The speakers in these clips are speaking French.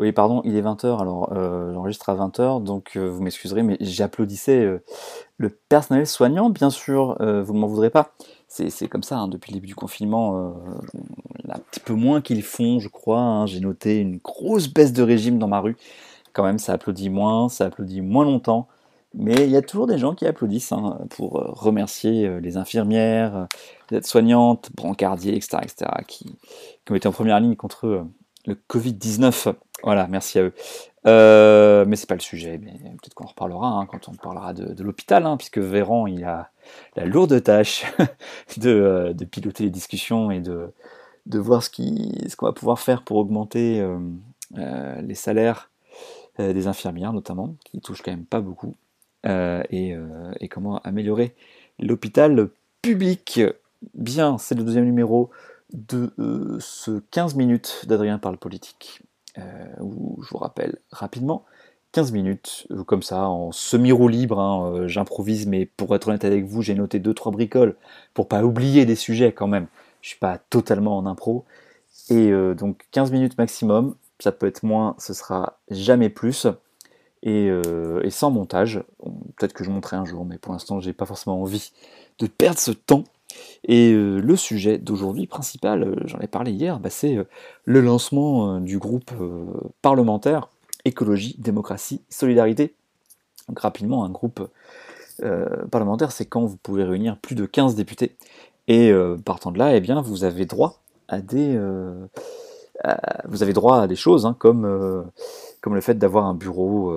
Oui, pardon, il est 20h, alors euh, j'enregistre à 20h, donc euh, vous m'excuserez, mais j'applaudissais euh, le personnel soignant, bien sûr, vous ne m'en voudrez pas. C'est comme ça, hein, depuis le début du confinement, un petit peu moins qu'ils font, je crois. Hein. J'ai noté une grosse baisse de régime dans ma rue. Quand même, ça applaudit moins, ça applaudit moins longtemps. Mais il y a toujours des gens qui applaudissent hein, pour remercier les infirmières, les aides-soignantes, brancardiers, etc., qui, qui ont été en première ligne contre le Covid-19. Voilà, merci à eux. Euh, mais c'est pas le sujet, peut-être qu'on en reparlera hein, quand on parlera de, l'hôpital, hein, puisque Véran, il a la lourde tâche euh, de, piloter les discussions et de, voir ce qu'on va pouvoir faire pour augmenter euh, euh, les salaires des infirmières, notamment, qui touchent quand même pas beaucoup, et, comment améliorer l'hôpital public. Bien, c'est le deuxième numéro de ce 15 minutes d'Adrien parle politique. Euh, où je vous rappelle rapidement 15 minutes, euh, comme ça, en semi-roue libre, hein, euh, j'improvise, mais pour être honnête avec vous, j'ai noté 2-3 bricoles, pour pas oublier des sujets quand même. Je suis pas totalement en impro. Et donc 15 minutes maximum, ça peut être moins, ce sera jamais plus. Et, sans montage, peut-être que je monterai un jour, mais pour l'instant, j'ai pas forcément envie de perdre ce temps. Et euh, le sujet d'aujourd'hui principal, euh, j'en ai parlé hier, bah, c'est euh, le lancement du groupe parlementaire écologie, démocratie, solidarité. Donc rapidement, un groupe parlementaire, c'est quand vous pouvez réunir plus de 15 députés. Et partant de là, eh bien, vous avez droit à des, vous avez droit à des choses hein, comme, comme le fait d'avoir un bureau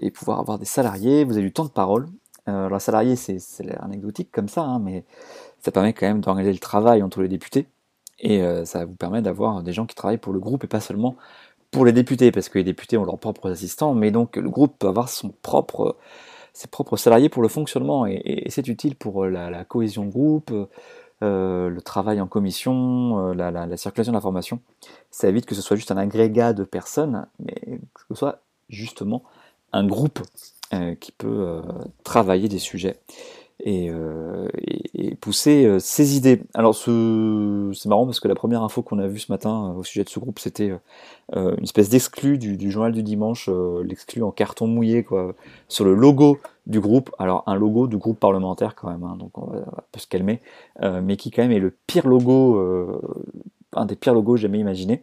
et pouvoir avoir des salariés. Vous avez du temps de parole. Alors, un salarié, c'est anecdotique comme ça, hein, mais ça permet quand même d'organiser le travail entre les députés et euh, ça vous permet d'avoir des gens qui travaillent pour le groupe et pas seulement pour les députés, parce que les députés ont leurs propres assistants, mais donc le groupe peut avoir ses propres salariés pour le fonctionnement, et, c'est utile pour euh, la, cohésion de groupe, euh, le travail en commission, la, la, circulation d'informations. Ça évite que ce soit juste un agrégat de personnes, mais que ce soit justement un groupe qui peut travailler des sujets. Euh, et, pousser euh, ses idées. Alors c'est marrant parce que la première info qu'on a vue ce matin euh, au sujet de ce groupe, c'était une espèce d'exclu du, journal du dimanche, l'exclu en carton mouillé quoi, sur le logo du groupe. Alors un logo du groupe parlementaire quand même, hein, donc on va, se calmer, mais qui quand même est le pire logo, un des pires logos jamais imaginés.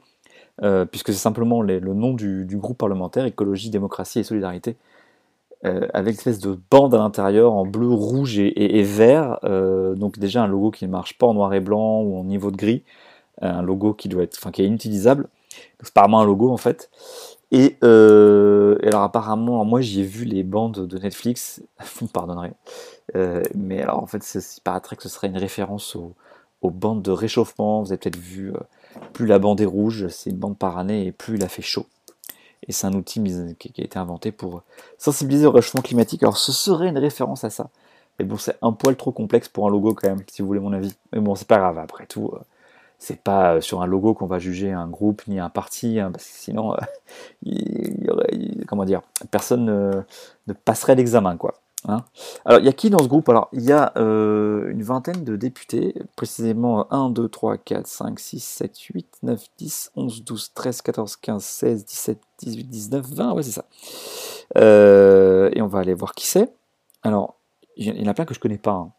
puisque c'est simplement le nom du, du, groupe parlementaire, écologie, démocratie et solidarité, euh, avec une espèce de bande à l'intérieur en bleu, rouge et, vert. Euh, donc déjà un logo qui ne marche pas en noir et blanc ou en niveau de gris, euh, un logo qui doit être, enfin qui est inutilisable. C'est vraiment un logo en fait. Et, alors apparemment, moi j'y ai vu les bandes de Netflix, vous me pardonnerez, mais alors en fait il paraîtrait que ce serait une référence aux bandes de réchauffement. Vous avez peut-être vu, plus la bande est rouge, c'est une bande par année, et plus il a fait chaud et c'est un outil qui a été inventé pour sensibiliser au réchauffement climatique. Alors ce serait une référence à ça. Mais bon, c'est un poil trop complexe pour un logo quand même, si vous voulez mon avis. Mais bon, c'est pas grave, après tout, euh, c'est pas euh, sur un logo qu'on va juger un groupe ni un parti, hein, parce que sinon, il y aurait, comment dire, personne ne passerait l'examen, quoi. Hein. Alors, il y a qui dans ce groupe? Alors, il y a euh, une vingtaine de députés, précisément 1, 2, 3, 4, 5, 6, 7, 8, 9, 10, 11, 12, 13, 14, 15, 16, 17, 18, 19, 20, ouais, c'est ça. Euh, et on va aller voir qui c'est. Alors, il y en a plein que je connais pas. Hein.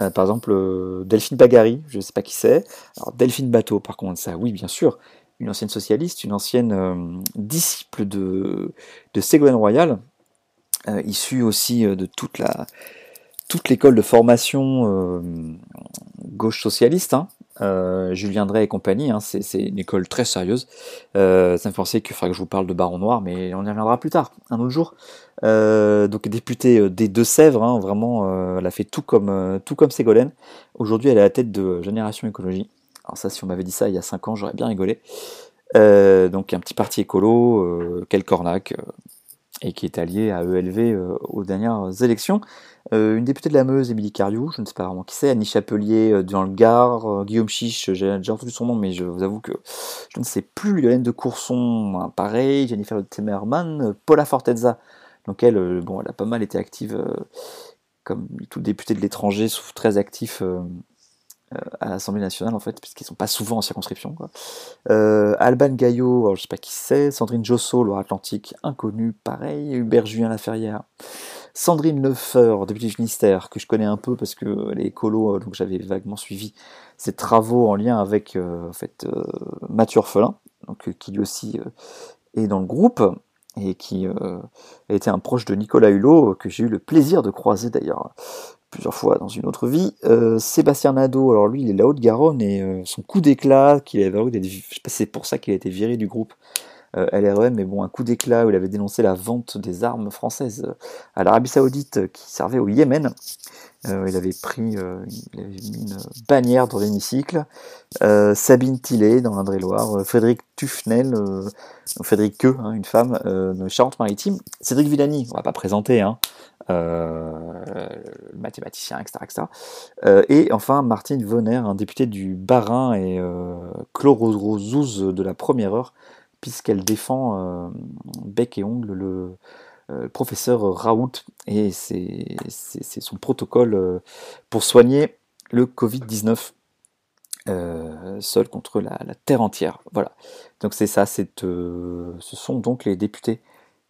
Euh, par exemple, Delphine Bagari, je ne sais pas qui c'est. Alors, Delphine Bateau, par contre, ça, oui, bien sûr. Une ancienne socialiste, une ancienne disciple de, de Ségolène Royal, issu aussi euh, de toute la toute l'école de formation euh, gauche socialiste, hein, Julien Drey et compagnie, hein, c'est une école très sérieuse. ça me penser qu'il faudra que je vous parle de Baron Noir, mais on y reviendra plus tard, un autre jour. donc députée des Deux-Sèvres, hein, vraiment, elle a fait tout comme, tout comme Ségolène. Aujourd'hui, elle est à la tête de Génération Écologie. Alors ça, si on m'avait dit ça il y a 5 ans, j'aurais bien rigolé. donc un petit parti écolo, quel cornac, et qui est allié à ELV aux dernières élections. une députée de la Meuse, Émilie Cariou, je ne sais pas vraiment qui c'est, Annie Chapelier dans le Gard, Guillaume Chiche, j'ai déjà entendu son nom, mais je vous avoue que je ne sais plus, Hélène de Courson, hein, pareil, Jennifer de Temerman, Paula Fortezza, donc elle, bon, elle a pas mal été active comme tout député de l'étranger, très actif euh, euh, à l'Assemblée nationale en fait, puisqu'ils sont pas souvent en circonscription. Euh, Alban Gaillot, alors, je sais pas qui c'est, Sandrine Josso, Loire-Atlantique, inconnu, pareil, Hubert Julien Laferrière, Sandrine Lefeur, députée du Finistère, que je connais un peu parce que les écolos, donc j'avais vaguement suivi ses travaux en lien avec en fait, Mathieu Orphelin, donc, qui lui aussi est dans le groupe et qui euh, été un proche de Nicolas Hulot, que j'ai eu le plaisir de croiser d'ailleurs plusieurs fois dans une autre vie. Euh, Sébastien Nadeau, alors lui il est de la Haute-Garonne et euh, son coup d'éclat qu'il avait je sais c'est pour ça qu'il a été viré du groupe LREM, mais bon, un coup d'éclat où il avait dénoncé la vente des armes françaises à l'Arabie Saoudite qui servait au Yémen. Euh, il avait pris, euh, il avait mis une bannière dans l'hémicycle. Euh, Sabine Tillet dans l'Indre-et-Loire, Frédéric Tufnel, Frédéric Que, hein, une femme de Charente-Maritime, Cédric Villani, on va pas présenter, hein, mathématicien, etc. etc. et enfin Martine Vonner, un député du Bas-Rhin et Chlorozouz de la première heure, puisqu'elle défend bec et ongle le euh, professeur Raoult et c'est son protocole euh, pour soigner le Covid-19 euh, seul contre la, terre entière. Voilà. Donc c'est ça, ce sont donc les députés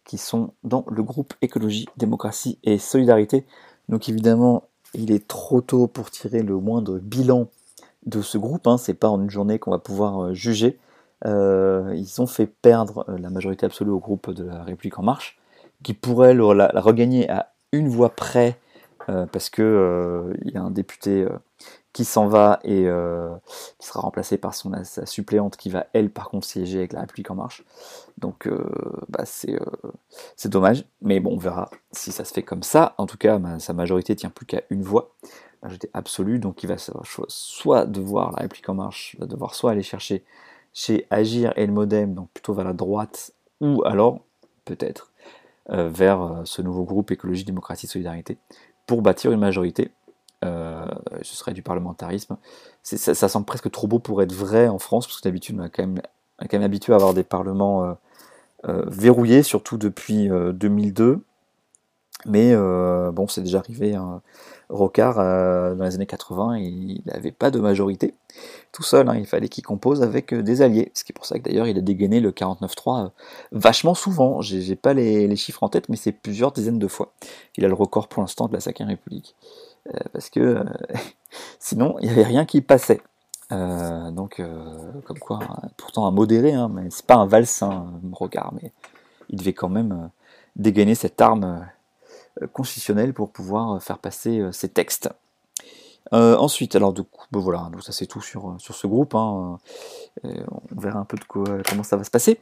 qui sont dans le groupe Écologie, Démocratie et Solidarité. Donc évidemment, il est trop tôt pour tirer le moindre bilan de ce groupe. Hein. C'est pas en une journée qu'on va pouvoir juger. ils ont fait perdre la majorité absolue au groupe de la République en marche qui pourrait la, regagner à une voix près, euh, parce que euh, il y a un député euh, qui s'en va et qui sera remplacé par son, sa suppléante qui va, elle, par contre, siéger avec la République en marche. Donc, bah, c'est dommage, mais bon, on verra si ça se fait comme ça. En tout cas, sa majorité tient plus qu'à une voix, majorité absolue, donc il va soit devoir, la République en marche, va devoir soit aller chercher chez Agir et le Modem, donc plutôt vers la droite, ou alors, peut-être, euh, vers euh, ce nouveau groupe Écologie, Démocratie, Solidarité pour bâtir une majorité. Euh, ce serait du parlementarisme. Ça, semble presque trop beau pour être vrai en France, parce que d'habitude on, est quand même, habitué à avoir des parlements verrouillés, surtout depuis 2002. Mais bon, c'est déjà arrivé. Hein. Rocard, euh, dans les années 80, il n'avait pas de majorité tout seul, hein. il fallait qu'il compose avec euh, des alliés. Ce qui est pour ça que d'ailleurs il a dégainé le 49-3 euh, vachement souvent. J'ai pas les, chiffres en tête, mais c'est plusieurs dizaines de fois. Il a le record pour l'instant de la 5 République. Parce que sinon, il n'y avait rien qui passait. donc, comme quoi, hein, pourtant un modéré, hein, mais c'est pas un valsin, Rocard, mais il devait quand même dégainer cette arme euh, constitutionnel pour pouvoir euh, faire passer euh, ces textes. ensuite, alors du coup, ben voilà, donc ça c'est tout sur, sur ce groupe. Hein. on verra un peu de comment ça va se passer.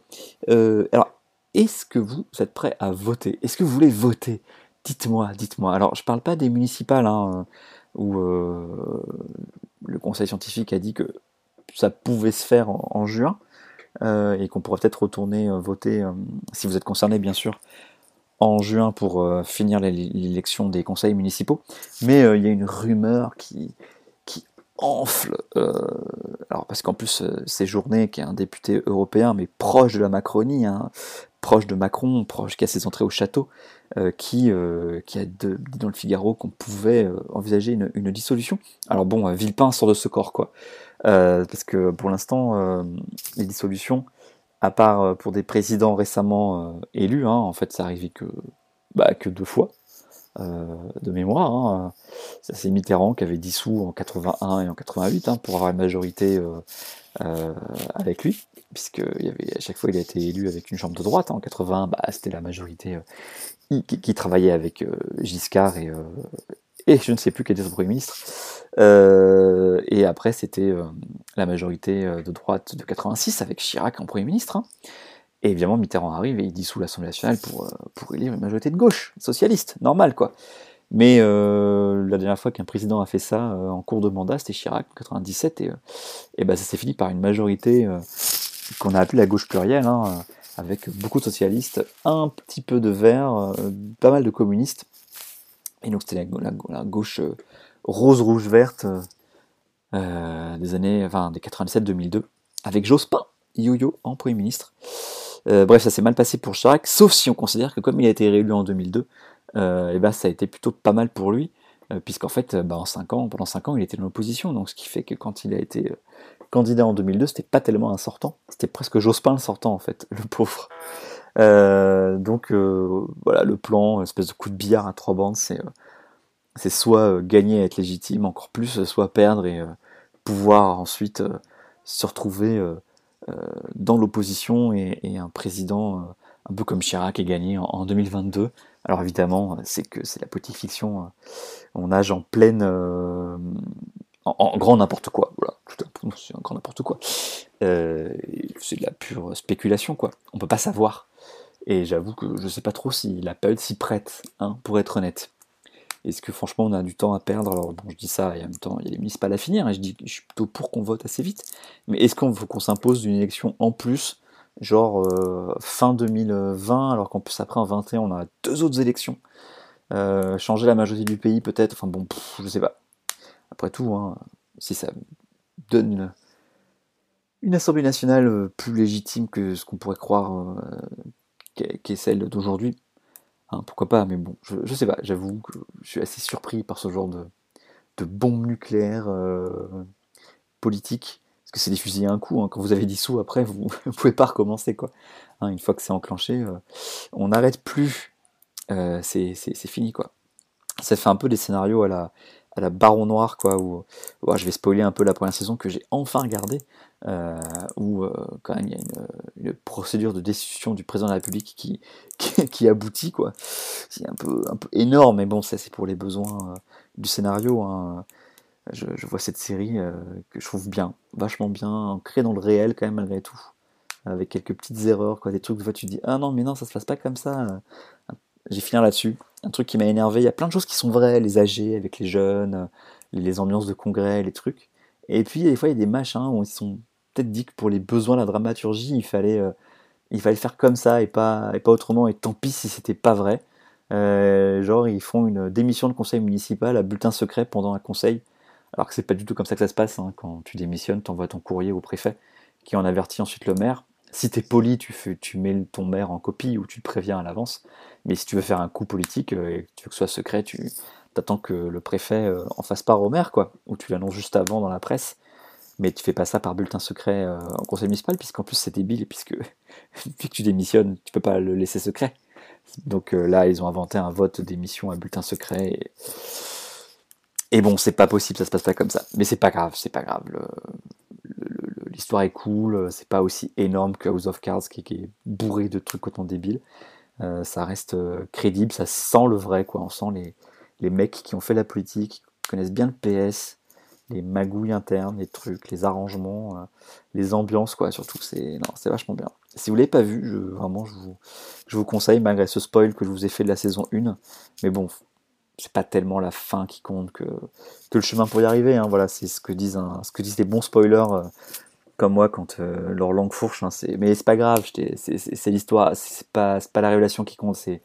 alors, est-ce que vous êtes prêts à voter? Est-ce que vous voulez voter? Dites-moi, dites-moi. Alors, je parle pas des municipales hein, où le conseil scientifique a dit que ça pouvait se faire en, juin et qu'on pourrait peut-être retourner voter, si vous êtes concerné bien sûr, en juin pour euh, finir l'élection des conseils municipaux, mais euh, il y a une rumeur qui, qui enfle, euh, alors parce qu'en plus c'est Journet qui est un député européen, mais proche de la Macronie, hein, proche de Macron, proche qui a ses entrées au château, qui, qui a dit dans le Figaro qu'on pouvait envisager une, dissolution. Alors bon, Villepin sort de ce corps, quoi, parce que pour l'instant, les dissolutions, à part euh, pour des présidents récemment euh, élus, hein, en fait ça arrivait que, bah, que deux fois. Euh, de mémoire. Hein. C'est Mitterrand qui avait dissous en 81 et en 88 hein, pour avoir une majorité avec lui, puisque à chaque fois il a été élu avec une chambre de droite. En 81, bah, c'était la majorité qui, travaillait avec Giscard et, je ne sais plus quel était son Premier ministre. Euh, et après, c'était euh, la majorité euh, de droite de 86 avec Chirac en Premier ministre. Hein. Et évidemment, Mitterrand arrive et il dissout l'Assemblée nationale pour, pour élire une majorité de gauche, socialiste, normal quoi. Mais la dernière fois qu'un président a fait ça en cours de mandat, c'était Chirac en 97, et, bah, ça s'est fini par une majorité qu'on a appelé la gauche plurielle, hein, avec beaucoup de socialistes, un petit peu de verts, pas mal de communistes. Et donc c'était la, gauche rose, rouge, verte des années, enfin des 97-2002, avec Jospin, yo-yo, en Premier ministre. Bref, ça s'est mal passé pour Chirac, sauf si on considère que comme il a été réélu en 2002, et ben, ça a été plutôt pas mal pour lui, puisqu'en fait, bah, en 5 ans, pendant 5 ans, il était dans l'opposition, donc ce qui fait que quand il a été candidat en 2002, c'était pas tellement un sortant, c'était presque Jospin le sortant en fait, le pauvre. Euh, donc euh, voilà, le plan, espèce de coup de billard à trois bandes, c'est c'est soit gagner et être légitime encore plus, soit perdre et pouvoir ensuite se retrouver dans l'opposition et, un président un peu comme Chirac est gagné en, 2022. Alors évidemment, c'est que c'est la politique fiction. on nage en pleine en, grand n'importe quoi. Voilà, c'est un grand n'importe quoi. Euh, c'est de la pure spéculation, quoi. On peut pas savoir. Et j'avoue que je sais pas trop si la période s'y prête, hein, pour être honnête. Est-ce que franchement on a du temps à perdre? Alors bon, je dis ça, et en même temps, il y a les municipales à finir, et je dis je suis plutôt pour qu'on vote assez vite. Mais est-ce qu'on veut qu'on s'impose d'une élection en plus, genre euh, fin 2020, alors qu'en plus après en 21 on a deux autres élections? Euh, Changer la majorité du pays peut-être, enfin bon, je sais pas. Après tout, hein, si ça donne une, Assemblée nationale euh, plus légitime que ce qu'on pourrait croire qu'est celle d'aujourd'hui, hein, pourquoi pas, mais bon, je, sais pas, j'avoue que je suis assez surpris par ce genre de, de bombe nucléaire euh, politique, parce que c'est des fusils à un coup, hein. quand vous avez dissous après, vous ne pouvez pas recommencer, quoi. une fois que c'est enclenché, on n'arrête plus, c'est fini, quoi. Ça fait un peu des scénarios à la, à la Baron Noir, quoi, où, je vais spoiler un peu la première saison que j'ai enfin regardée, euh, où euh, quand même il y a une, procédure de destitution du président de la République qui, qui, aboutit, quoi. C'est un peu, un peu énorme, mais bon, ça c'est pour les besoins euh, du scénario. Hein. Je, vois cette série que je trouve bien, vachement bien, ancrée dans le réel quand même malgré tout, avec quelques petites erreurs, quoi, des trucs que tu dis ah non mais non ça se passe pas comme ça. J'ai fini là-dessus un truc qui m'a énervé. Il y a plein de choses qui sont vraies, les âgés avec les jeunes, les ambiances de congrès, les trucs. Et puis, des fois, il y a des machins où ils sont peut-être dit que pour les besoins de la dramaturgie, il fallait, euh, il fallait faire comme ça et pas, et pas autrement. Et tant pis si c'était pas vrai. Euh, genre, ils font une démission de conseil municipal à bulletin secret pendant un conseil. Alors que c'est pas du tout comme ça que ça se passe. Hein. Quand tu démissionnes, tu envoies ton courrier au préfet qui en avertit ensuite le maire. Si tu es poli, tu, mets ton maire en copie ou tu le préviens à l'avance. Mais si tu veux faire un coup politique euh, et que tu veux que ce soit secret, tu attends que le préfet euh, en fasse part au maire, quoi. Ou tu l'annonces juste avant dans la presse. Mais tu fais pas ça par bulletin secret euh, en conseil municipal, puisqu'en plus c'est débile, puisque vu que tu démissionnes, tu peux pas le laisser secret. Donc là, ils ont inventé un vote d'émission à bulletin secret. Et, bon, c'est pas possible, ça se passe pas comme ça. Mais c'est pas grave, c'est pas grave l'histoire est cool, c'est pas aussi énorme que House of Cards qui, est bourré de trucs autant débiles. Euh, ça reste euh, crédible, ça sent le vrai, quoi. On sent les, les mecs qui ont fait la politique, qui connaissent bien le PS, les magouilles internes, les trucs, les arrangements, les ambiances, quoi. Surtout, c'est c'est vachement bien. Si vous l'avez pas vu, je, vraiment, je vous, je vous conseille, malgré ce spoil que je vous ai fait de la saison 1. Mais bon, c'est pas tellement la fin qui compte que, que le chemin pour y arriver. Hein. Voilà, c'est ce que disent, ce que disent les bons spoilers comme moi quand euh, leur langue fourche. Hein, mais c'est pas grave, c'est l'histoire, c'est pas, pas la révélation qui compte, c'est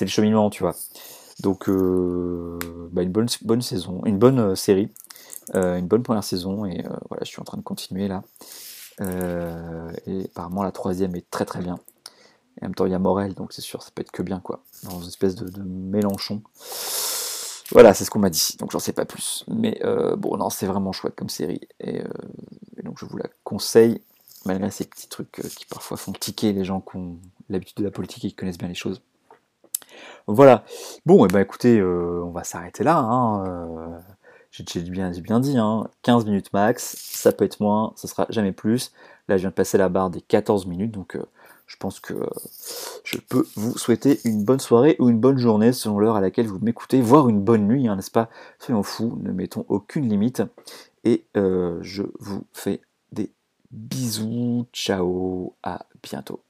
le cheminement, tu vois. Donc, euh, bah, une bonne, saison, une bonne euh, série, une bonne première saison, et voilà, je suis en train de continuer là. et apparemment, la troisième est très très bien. Et en même temps, il y a Morel, donc c'est sûr, ça peut être que bien, quoi. Dans une espèce de, de Mélenchon. Voilà, c'est ce qu'on m'a dit, donc j'en sais pas plus. Mais bon, non, c'est vraiment chouette comme série. Et donc je vous la conseille, malgré ces petits trucs euh, qui parfois font tiquer les gens qui ont l'habitude de la politique et qui connaissent bien les choses. Voilà. Bon, et eh ben écoutez, euh, on va s'arrêter là. Hein, euh, j'ai bien, bien dit, 15 hein. minutes max, ça peut être moins, ça sera jamais plus. Là, je viens de passer la barre des 14 minutes, donc je pense que je peux vous souhaiter une bonne soirée ou une bonne journée selon l'heure à laquelle vous m'écoutez, voire une bonne nuit, hein, n'est-ce pas? Soyons fous, ne mettons aucune limite. Et euh, je vous fais des bisous. Ciao. À bientôt.